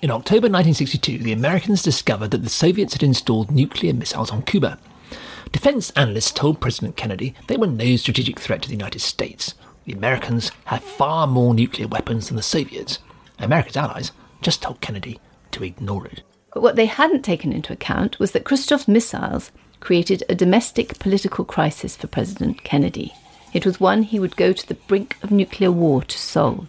In October 1962, the Americans discovered that the Soviets had installed nuclear missiles on Cuba. Defense analysts told President Kennedy they were no strategic threat to the United States. The Americans had far more nuclear weapons than the Soviets. America's allies just told Kennedy to ignore it. But what they hadn't taken into account was that Khrushchev's missiles created a domestic political crisis for President Kennedy. It was one he would go to the brink of nuclear war to solve.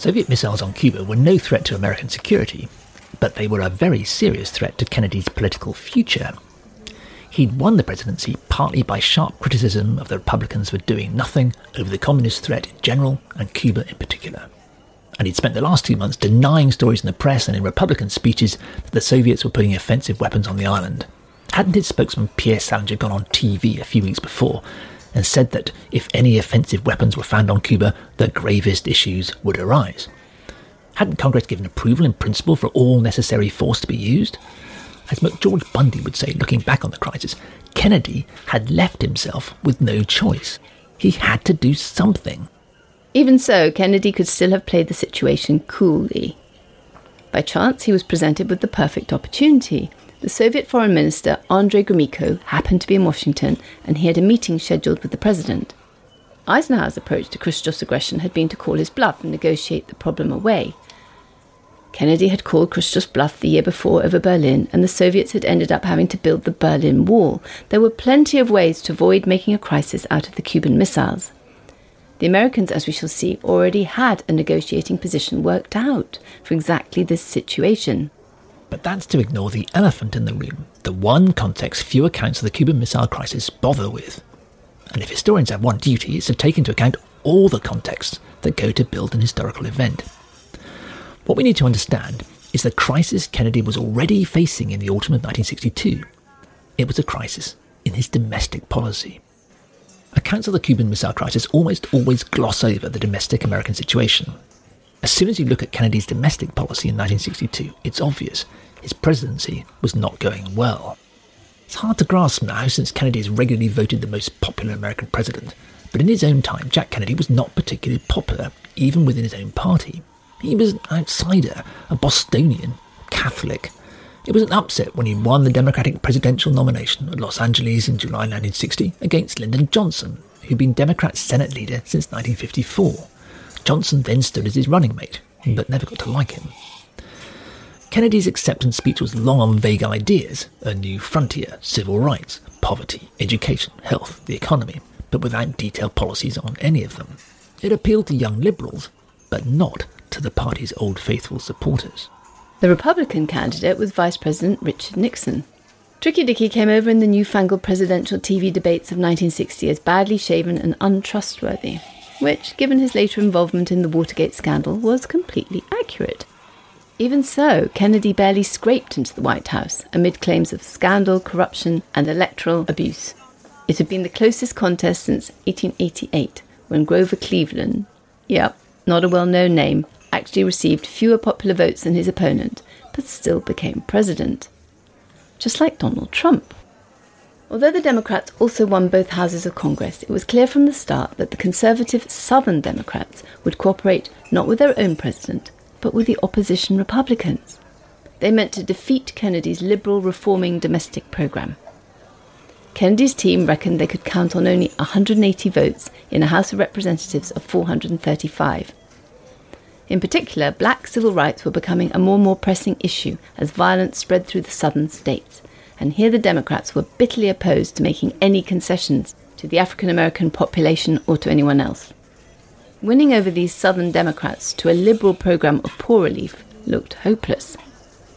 Soviet missiles on Cuba were no threat to American security, but they were a very serious threat to Kennedy's political future. He'd won the presidency partly by sharp criticism of the Republicans for doing nothing over the communist threat in general and Cuba in particular. And he'd spent the last two months denying stories in the press and in Republican speeches that the Soviets were putting offensive weapons on the island. Hadn't his spokesman Pierre Salinger gone on TV a few weeks before and said that if any offensive weapons were found on Cuba, the gravest issues would arise. Hadn't Congress given approval in principle for all necessary force to be used? As McGeorge Bundy would say, looking back on the crisis, Kennedy had left himself with no choice. He had to do something. Even so, Kennedy could still have played the situation coolly. By chance, he was presented with the perfect opportunity the Soviet Foreign Minister Andrei Gromyko happened to be in Washington and he had a meeting scheduled with the president. Eisenhower's approach to Khrushchev's aggression had been to call his bluff and negotiate the problem away. Kennedy had called Khrushchev's bluff the year before over Berlin, and the Soviets had ended up having to build the Berlin Wall. There were plenty of ways to avoid making a crisis out of the Cuban missiles. The Americans, as we shall see, already had a negotiating position worked out for exactly this situation. But that's to ignore the elephant in the room, the one context few accounts of the Cuban Missile Crisis bother with. And if historians have one duty, it's to take into account all the contexts that go to build an historical event. What we need to understand is the crisis Kennedy was already facing in the autumn of 1962. It was a crisis in his domestic policy. Accounts of the Cuban Missile Crisis almost always gloss over the domestic American situation. As soon as you look at Kennedy's domestic policy in 1962, it's obvious his presidency was not going well. It's hard to grasp now since Kennedy is regularly voted the most popular American president, but in his own time, Jack Kennedy was not particularly popular, even within his own party. He was an outsider, a Bostonian, Catholic. It was an upset when he won the Democratic presidential nomination at Los Angeles in July 1960 against Lyndon Johnson, who'd been Democrat Senate leader since 1954. Johnson then stood as his running mate, but never got to like him. Kennedy's acceptance speech was long on vague ideas a new frontier, civil rights, poverty, education, health, the economy, but without detailed policies on any of them. It appealed to young liberals, but not to the party's old faithful supporters. The Republican candidate was Vice President Richard Nixon. Tricky Dicky came over in the newfangled presidential TV debates of 1960 as badly shaven and untrustworthy, which, given his later involvement in the Watergate scandal, was completely accurate. Even so, Kennedy barely scraped into the White House amid claims of scandal, corruption, and electoral abuse. It had been the closest contest since 1888, when Grover Cleveland, yep, not a well known name, actually received fewer popular votes than his opponent, but still became president. Just like Donald Trump. Although the Democrats also won both houses of Congress, it was clear from the start that the conservative Southern Democrats would cooperate not with their own president, but with the opposition Republicans. They meant to defeat Kennedy's liberal reforming domestic program. Kennedy's team reckoned they could count on only 180 votes in a House of Representatives of 435. In particular, black civil rights were becoming a more and more pressing issue as violence spread through the southern states, and here the Democrats were bitterly opposed to making any concessions to the African American population or to anyone else. Winning over these Southern Democrats to a liberal program of poor relief looked hopeless.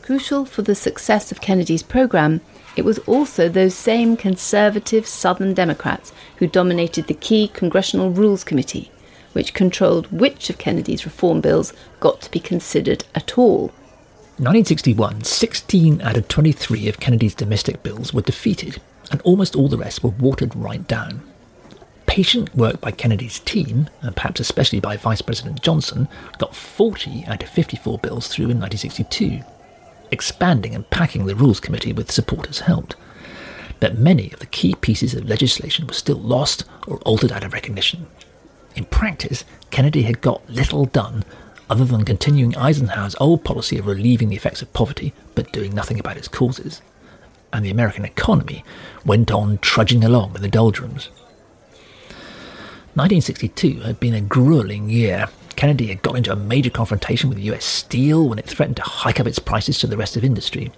Crucial for the success of Kennedy's program, it was also those same conservative Southern Democrats who dominated the key Congressional Rules Committee, which controlled which of Kennedy's reform bills got to be considered at all. In 1961, 16 out of 23 of Kennedy's domestic bills were defeated, and almost all the rest were watered right down. Patient work by Kennedy's team, and perhaps especially by Vice President Johnson, got 40 out of 54 bills through in 1962. Expanding and packing the Rules Committee with supporters helped. But many of the key pieces of legislation were still lost or altered out of recognition. In practice, Kennedy had got little done other than continuing Eisenhower's old policy of relieving the effects of poverty but doing nothing about its causes. And the American economy went on trudging along in the doldrums. 1962 had been a grueling year. Kennedy had got into a major confrontation with US Steel when it threatened to hike up its prices to the rest of industry.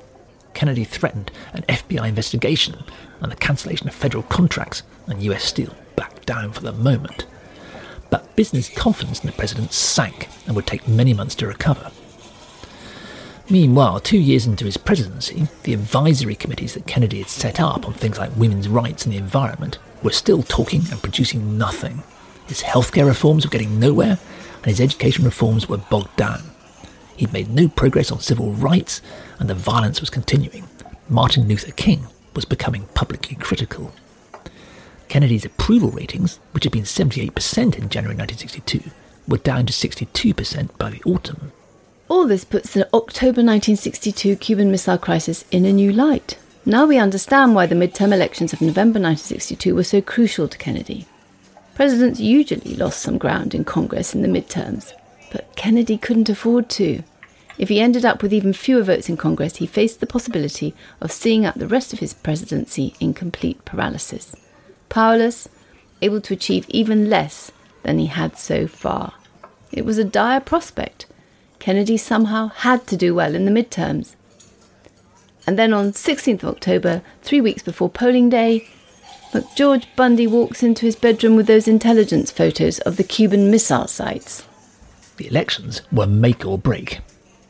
Kennedy threatened an FBI investigation and the cancellation of federal contracts, and US Steel backed down for the moment but business confidence in the president sank and would take many months to recover. Meanwhile, two years into his presidency, the advisory committees that Kennedy had set up on things like women's rights and the environment were still talking and producing nothing. His healthcare reforms were getting nowhere, and his education reforms were bogged down. He'd made no progress on civil rights, and the violence was continuing. Martin Luther King was becoming publicly critical. Kennedy's approval ratings, which had been 78% in January 1962, were down to 62% by the autumn. All this puts the October 1962 Cuban Missile Crisis in a new light. Now we understand why the midterm elections of November 1962 were so crucial to Kennedy. Presidents usually lost some ground in Congress in the midterms, but Kennedy couldn't afford to. If he ended up with even fewer votes in Congress, he faced the possibility of seeing out the rest of his presidency in complete paralysis powerless, able to achieve even less than he had so far. It was a dire prospect. Kennedy somehow had to do well in the midterms. And then on 16th of October, three weeks before polling day, George Bundy walks into his bedroom with those intelligence photos of the Cuban missile sites. The elections were make or break.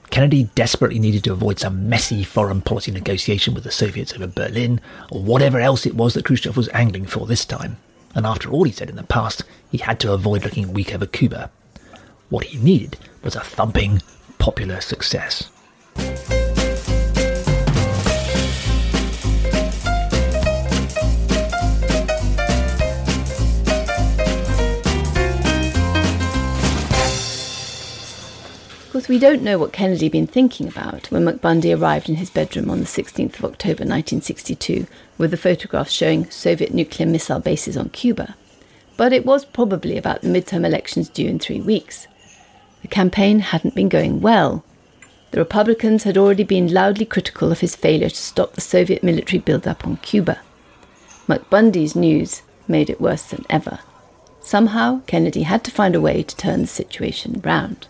Kennedy desperately needed to avoid some messy foreign policy negotiation with the Soviets over Berlin, or whatever else it was that Khrushchev was angling for this time. And after all he said in the past, he had to avoid looking weak over Cuba. What he needed was a thumping, popular success. Course, we don't know what Kennedy had been thinking about when Mac Bundy arrived in his bedroom on the 16th of October 1962 with the photographs showing Soviet nuclear missile bases on Cuba. But it was probably about the midterm elections due in three weeks. The campaign hadn't been going well. The Republicans had already been loudly critical of his failure to stop the Soviet military buildup on Cuba. Mac Bundy's news made it worse than ever. Somehow, Kennedy had to find a way to turn the situation round.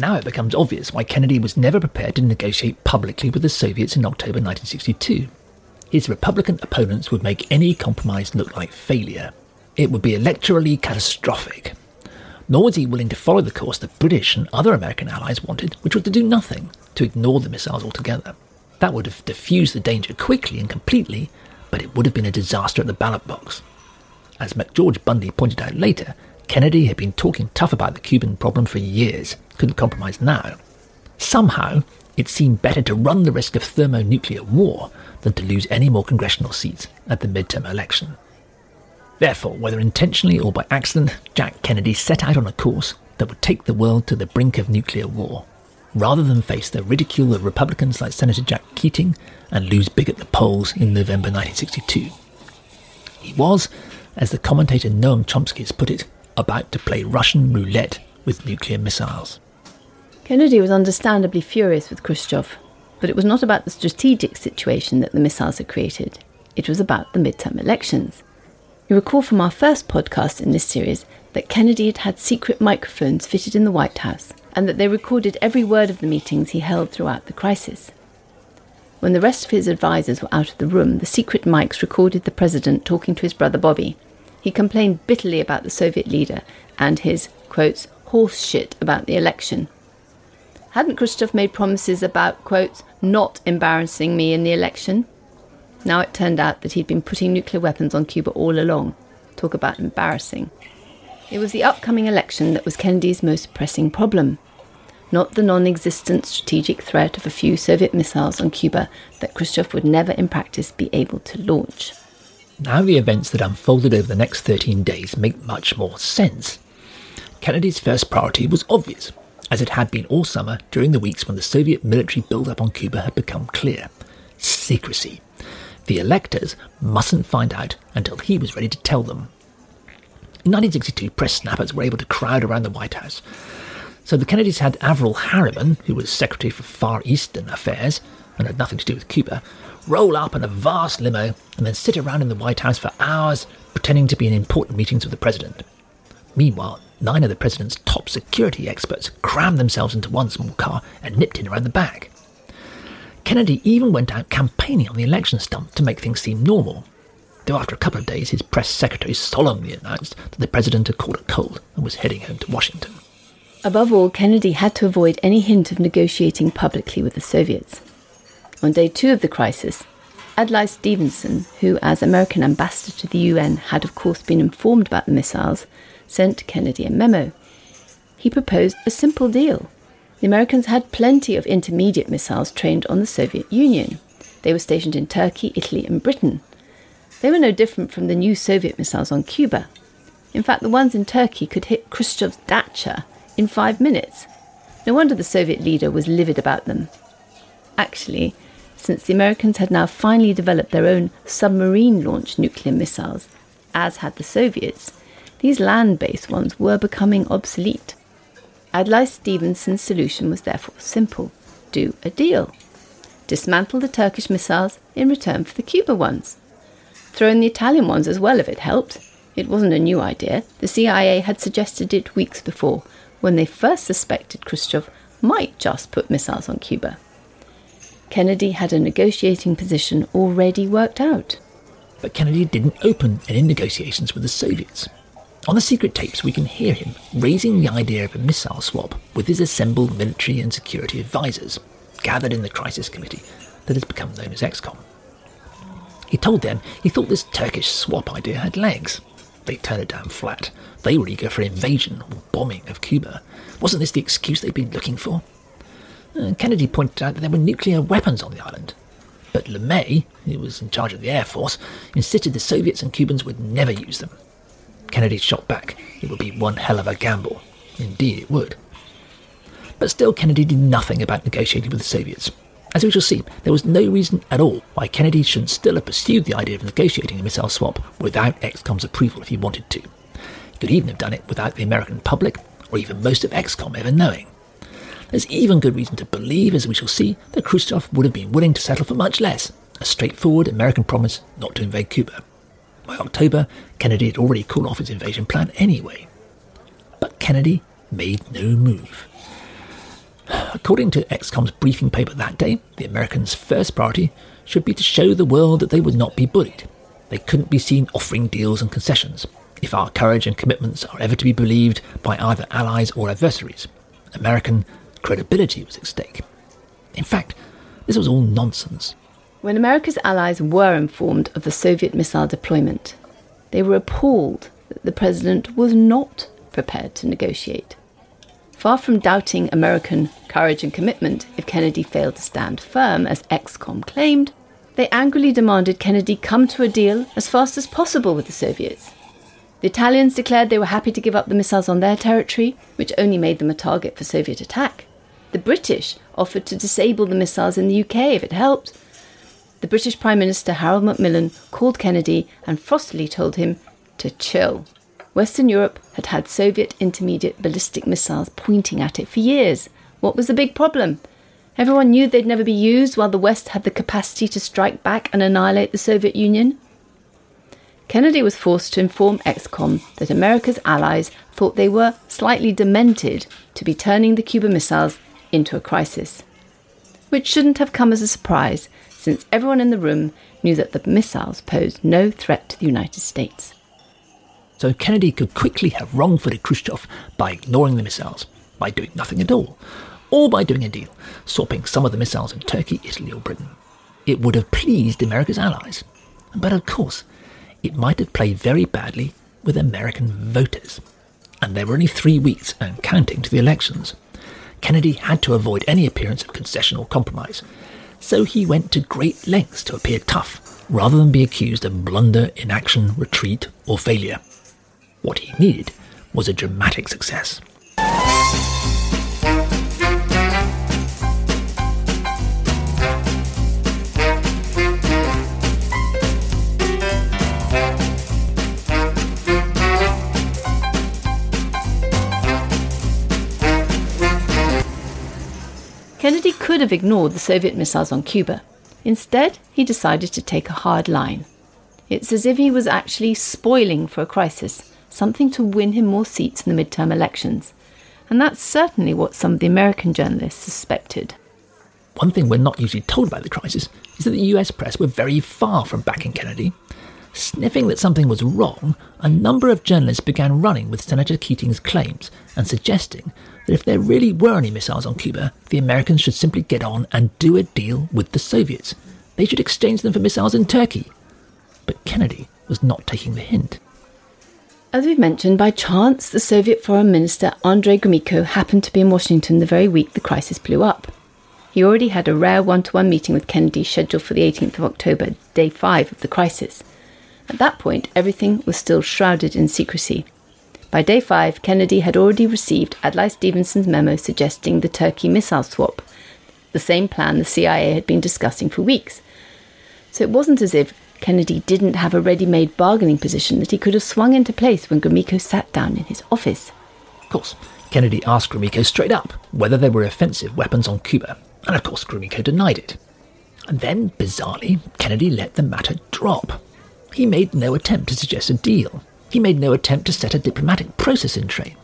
Now it becomes obvious why Kennedy was never prepared to negotiate publicly with the Soviets in October 1962. His Republican opponents would make any compromise look like failure. It would be electorally catastrophic. Nor was he willing to follow the course the British and other American allies wanted, which was to do nothing, to ignore the missiles altogether. That would have diffused the danger quickly and completely, but it would have been a disaster at the ballot box. As McGeorge Bundy pointed out later, Kennedy had been talking tough about the Cuban problem for years, couldn't compromise now. Somehow, it seemed better to run the risk of thermonuclear war than to lose any more congressional seats at the midterm election. Therefore, whether intentionally or by accident, Jack Kennedy set out on a course that would take the world to the brink of nuclear war, rather than face the ridicule of Republicans like Senator Jack Keating and lose big at the polls in November 1962. He was, as the commentator Noam Chomsky has put it, about to play Russian roulette with nuclear missiles. Kennedy was understandably furious with Khrushchev, but it was not about the strategic situation that the missiles had created. It was about the midterm elections. You recall from our first podcast in this series that Kennedy had had secret microphones fitted in the White House and that they recorded every word of the meetings he held throughout the crisis. When the rest of his advisers were out of the room, the secret mics recorded the president talking to his brother Bobby he complained bitterly about the Soviet leader and his, quotes, horse shit about the election. Hadn't Khrushchev made promises about, quotes, not embarrassing me in the election? Now it turned out that he'd been putting nuclear weapons on Cuba all along. Talk about embarrassing. It was the upcoming election that was Kennedy's most pressing problem, not the non existent strategic threat of a few Soviet missiles on Cuba that Khrushchev would never in practice be able to launch. Now, the events that unfolded over the next 13 days make much more sense. Kennedy's first priority was obvious, as it had been all summer during the weeks when the Soviet military build-up on Cuba had become clear secrecy. The electors mustn't find out until he was ready to tell them. In 1962, press snappers were able to crowd around the White House. So the Kennedys had Averell Harriman, who was Secretary for Far Eastern Affairs and had nothing to do with Cuba, roll up in a vast limo and then sit around in the White House for hours pretending to be in important meetings with the president. Meanwhile, nine of the president's top security experts crammed themselves into one small car and nipped in around the back. Kennedy even went out campaigning on the election stump to make things seem normal, though after a couple of days his press secretary solemnly announced that the president had caught a cold and was heading home to Washington. Above all, Kennedy had to avoid any hint of negotiating publicly with the Soviets. On day two of the crisis, Adlai Stevenson, who, as American ambassador to the UN, had of course been informed about the missiles, sent Kennedy a memo. He proposed a simple deal. The Americans had plenty of intermediate missiles trained on the Soviet Union. They were stationed in Turkey, Italy, and Britain. They were no different from the new Soviet missiles on Cuba. In fact, the ones in Turkey could hit Khrushchev's dacha in five minutes. No wonder the Soviet leader was livid about them. Actually, since the Americans had now finally developed their own submarine launched nuclear missiles, as had the Soviets, these land based ones were becoming obsolete. Adlai Stevenson's solution was therefore simple do a deal. Dismantle the Turkish missiles in return for the Cuba ones. Throw in the Italian ones as well if it helped. It wasn't a new idea. The CIA had suggested it weeks before, when they first suspected Khrushchev might just put missiles on Cuba. Kennedy had a negotiating position already worked out. But Kennedy didn't open any negotiations with the Soviets. On the secret tapes, we can hear him raising the idea of a missile swap with his assembled military and security advisors, gathered in the crisis committee that has become known as ExComm. He told them he thought this Turkish swap idea had legs. They turned it down flat. They were eager for invasion or bombing of Cuba. Wasn't this the excuse they'd been looking for? Uh, Kennedy pointed out that there were nuclear weapons on the island. But LeMay, who was in charge of the Air Force, insisted the Soviets and Cubans would never use them. Kennedy shot back. It would be one hell of a gamble. Indeed, it would. But still, Kennedy did nothing about negotiating with the Soviets. As we shall see, there was no reason at all why Kennedy should still have pursued the idea of negotiating a missile swap without ExComm's approval if he wanted to. He could even have done it without the American public, or even most of ExComm ever knowing. There's even good reason to believe, as we shall see, that Khrushchev would have been willing to settle for much less, a straightforward American promise not to invade Cuba. By October, Kennedy had already called off his invasion plan anyway. But Kennedy made no move. According to ExComm's briefing paper that day, the Americans' first priority should be to show the world that they would not be bullied. They couldn't be seen offering deals and concessions, if our courage and commitments are ever to be believed by either allies or adversaries. American credibility was at stake. In fact, this was all nonsense. When America's allies were informed of the Soviet missile deployment, they were appalled that the president was not prepared to negotiate. Far from doubting American courage and commitment if Kennedy failed to stand firm, as ExComm claimed, they angrily demanded Kennedy come to a deal as fast as possible with the Soviets. The Italians declared they were happy to give up the missiles on their territory, which only made them a target for Soviet attack. The British offered to disable the missiles in the UK if it helped. The British Prime Minister Harold Macmillan called Kennedy and frostily told him to chill. Western Europe had had Soviet intermediate ballistic missiles pointing at it for years. What was the big problem? Everyone knew they'd never be used while the West had the capacity to strike back and annihilate the Soviet Union. Kennedy was forced to inform ExComm that America's allies thought they were slightly demented to be turning the Cuba missiles into a crisis. Which shouldn't have come as a surprise, since everyone in the room knew that the missiles posed no threat to the United States. So Kennedy could quickly have wrong footed Khrushchev by ignoring the missiles, by doing nothing at all, or by doing a deal, swapping some of the missiles in Turkey, Italy, or Britain. it would have pleased America's allies. But of course, it might have played very badly with American voters. And there were only three weeks and counting to the elections. Kennedy had to avoid any appearance of concession or compromise, so he went to great lengths to appear tough rather than be accused of blunder, inaction, retreat, or failure. What he needed was a dramatic success. Kennedy could have ignored the Soviet missiles on Cuba. Instead, he decided to take a hard line. It's as if he was actually spoiling for a crisis, something to win him more seats in the midterm elections. And that's certainly what some of the American journalists suspected. One thing we're not usually told about the crisis is that the US press were very far from backing Kennedy. Sniffing that something was wrong, a number of journalists began running with Senator Keating's claims and suggesting that if there really were any missiles on Cuba, the Americans should simply get on and do a deal with the Soviets. They should exchange them for missiles in Turkey. But Kennedy was not taking the hint. As we've mentioned, by chance, the Soviet Foreign Minister Andrei Gromyko happened to be in Washington the very week the crisis blew up. He already had a rare one to one meeting with Kennedy scheduled for the 18th of October, day five of the crisis. At that point, everything was still shrouded in secrecy. By day five, Kennedy had already received Adlai Stevenson's memo suggesting the Turkey missile swap, the same plan the CIA had been discussing for weeks. So it wasn't as if Kennedy didn't have a ready made bargaining position that he could have swung into place when Gromyko sat down in his office. Of course, Kennedy asked Gromyko straight up whether there were offensive weapons on Cuba, and of course Gromyko denied it. And then, bizarrely, Kennedy let the matter drop. He made no attempt to suggest a deal. He made no attempt to set a diplomatic process in train.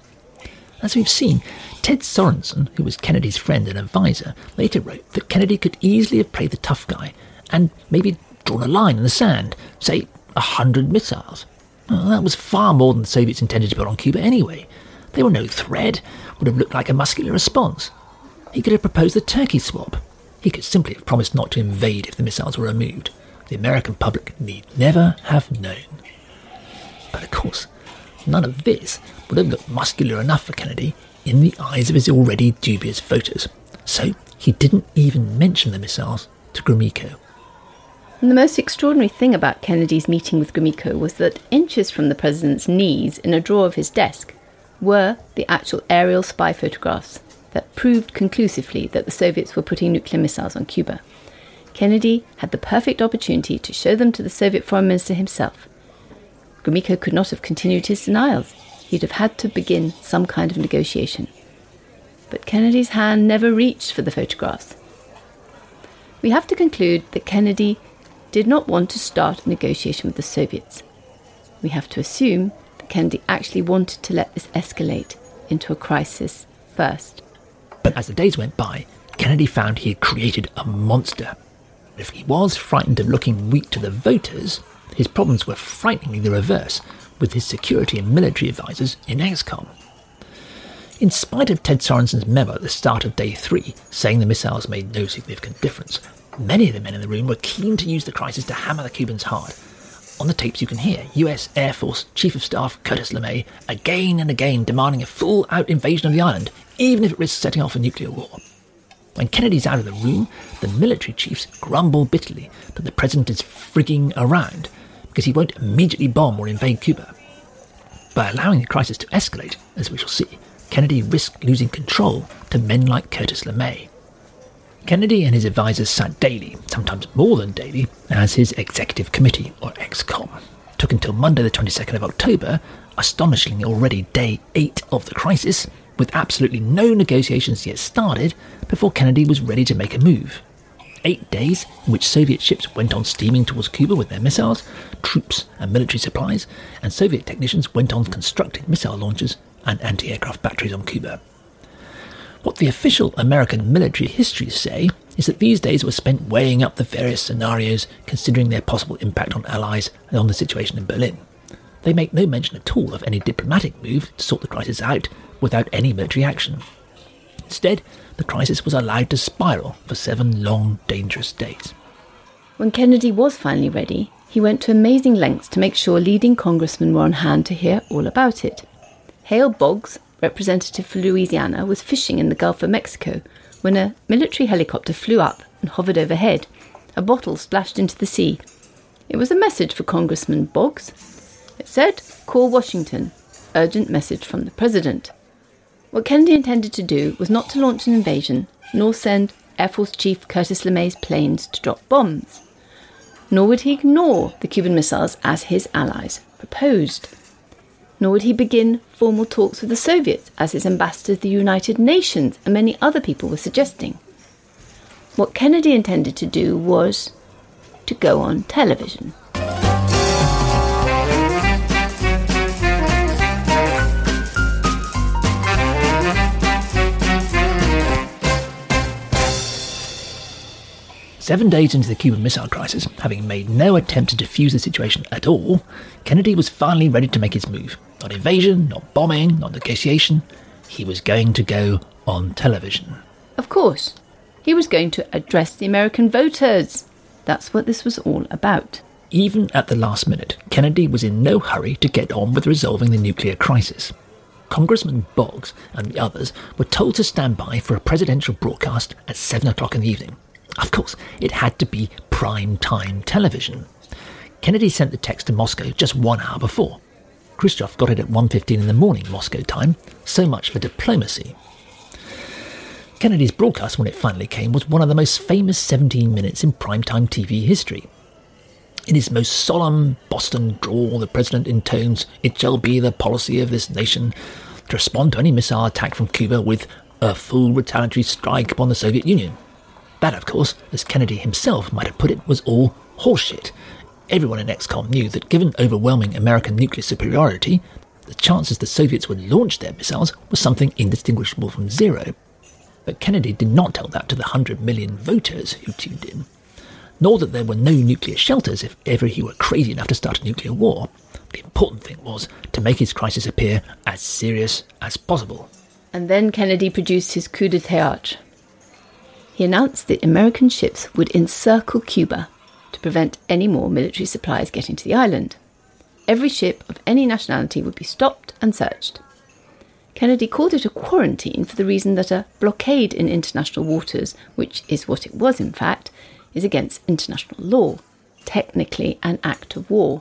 As we've seen, Ted Sorensen, who was Kennedy's friend and advisor, later wrote that Kennedy could easily have played the tough guy and maybe drawn a line in the sand, say a hundred missiles. Well, that was far more than the Soviets intended to put on Cuba anyway. They were no threat, would have looked like a muscular response. He could have proposed the Turkey swap. He could simply have promised not to invade if the missiles were removed. The American public need never have known. But of course, none of this would have looked muscular enough for Kennedy in the eyes of his already dubious voters. So he didn't even mention the missiles to Gromyko. And the most extraordinary thing about Kennedy's meeting with Gromyko was that inches from the president's knees in a drawer of his desk were the actual aerial spy photographs that proved conclusively that the Soviets were putting nuclear missiles on Cuba. Kennedy had the perfect opportunity to show them to the Soviet foreign minister himself Gromyko could not have continued his denials. He'd have had to begin some kind of negotiation. But Kennedy's hand never reached for the photographs. We have to conclude that Kennedy did not want to start a negotiation with the Soviets. We have to assume that Kennedy actually wanted to let this escalate into a crisis first. But as the days went by, Kennedy found he had created a monster. If he was frightened of looking weak to the voters, his problems were frighteningly the reverse with his security and military advisors in ExComm. In spite of Ted Sorensen's memo at the start of day three saying the missiles made no significant difference, many of the men in the room were keen to use the crisis to hammer the Cubans hard. On the tapes, you can hear US Air Force Chief of Staff Curtis LeMay again and again demanding a full out invasion of the island, even if it risks setting off a nuclear war. When Kennedy's out of the room, the military chiefs grumble bitterly that the president is frigging around because he won't immediately bomb or invade Cuba. By allowing the crisis to escalate, as we shall see, Kennedy risked losing control to men like Curtis LeMay. Kennedy and his advisers sat daily, sometimes more than daily, as his executive committee, or ExComm. Took until Monday, the 22nd of October, astonishingly already day 8 of the crisis, with absolutely no negotiations yet started, before Kennedy was ready to make a move eight days in which Soviet ships went on steaming towards Cuba with their missiles, troops, and military supplies, and Soviet technicians went on constructing missile launchers and anti aircraft batteries on Cuba. What the official American military histories say is that these days were spent weighing up the various scenarios, considering their possible impact on Allies and on the situation in Berlin. They make no mention at all of any diplomatic move to sort the crisis out without any military action. Instead, the crisis was allowed to spiral for seven long, dangerous days. When Kennedy was finally ready, he went to amazing lengths to make sure leading congressmen were on hand to hear all about it. Hale Boggs, representative for Louisiana, was fishing in the Gulf of Mexico when a military helicopter flew up and hovered overhead. A bottle splashed into the sea. It was a message for Congressman Boggs. It said, Call Washington. Urgent message from the President. What Kennedy intended to do was not to launch an invasion, nor send Air Force Chief Curtis LeMay's planes to drop bombs. Nor would he ignore the Cuban missiles as his allies proposed. Nor would he begin formal talks with the Soviets as his ambassador to the United Nations and many other people were suggesting. What Kennedy intended to do was to go on television. Seven days into the Cuban Missile Crisis, having made no attempt to defuse the situation at all, Kennedy was finally ready to make his move. Not invasion, not bombing, not negotiation. He was going to go on television. Of course, he was going to address the American voters. That's what this was all about. Even at the last minute, Kennedy was in no hurry to get on with resolving the nuclear crisis. Congressman Boggs and the others were told to stand by for a presidential broadcast at 7 o'clock in the evening. Of course, it had to be prime time television. Kennedy sent the text to Moscow just one hour before. Khrushchev got it at 1.15 in the morning Moscow time. So much for diplomacy. Kennedy's broadcast, when it finally came, was one of the most famous 17 minutes in primetime TV history. In his most solemn Boston drawl, the president intones, It shall be the policy of this nation to respond to any missile attack from Cuba with a full retaliatory strike upon the Soviet Union. That, of course, as Kennedy himself might have put it, was all horseshit. Everyone in ExComm knew that given overwhelming American nuclear superiority, the chances the Soviets would launch their missiles was something indistinguishable from zero. But Kennedy did not tell that to the 100 million voters who tuned in, nor that there were no nuclear shelters if ever he were crazy enough to start a nuclear war. The important thing was to make his crisis appear as serious as possible. And then Kennedy produced his coup d'etat he announced that American ships would encircle Cuba to prevent any more military supplies getting to the island. Every ship of any nationality would be stopped and searched. Kennedy called it a quarantine for the reason that a blockade in international waters, which is what it was in fact, is against international law, technically an act of war.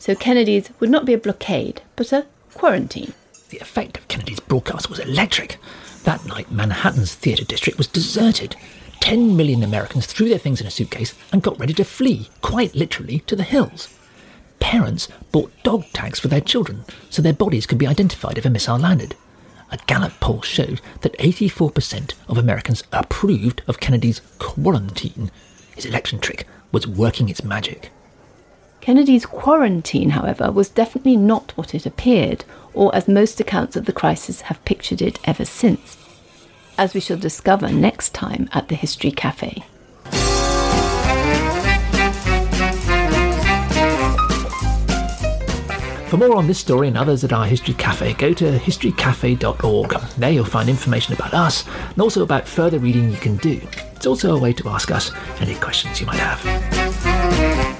So Kennedy's would not be a blockade, but a quarantine. The effect of Kennedy's broadcast was electric. That night, Manhattan's theatre district was deserted. Ten million Americans threw their things in a suitcase and got ready to flee, quite literally, to the hills. Parents bought dog tags for their children so their bodies could be identified if a missile landed. A Gallup poll showed that 84% of Americans approved of Kennedy's quarantine. His election trick was working its magic. Kennedy's quarantine, however, was definitely not what it appeared, or as most accounts of the crisis have pictured it ever since, as we shall discover next time at the History Cafe. For more on this story and others at our History Cafe, go to historycafe.org. There you'll find information about us and also about further reading you can do. It's also a way to ask us any questions you might have.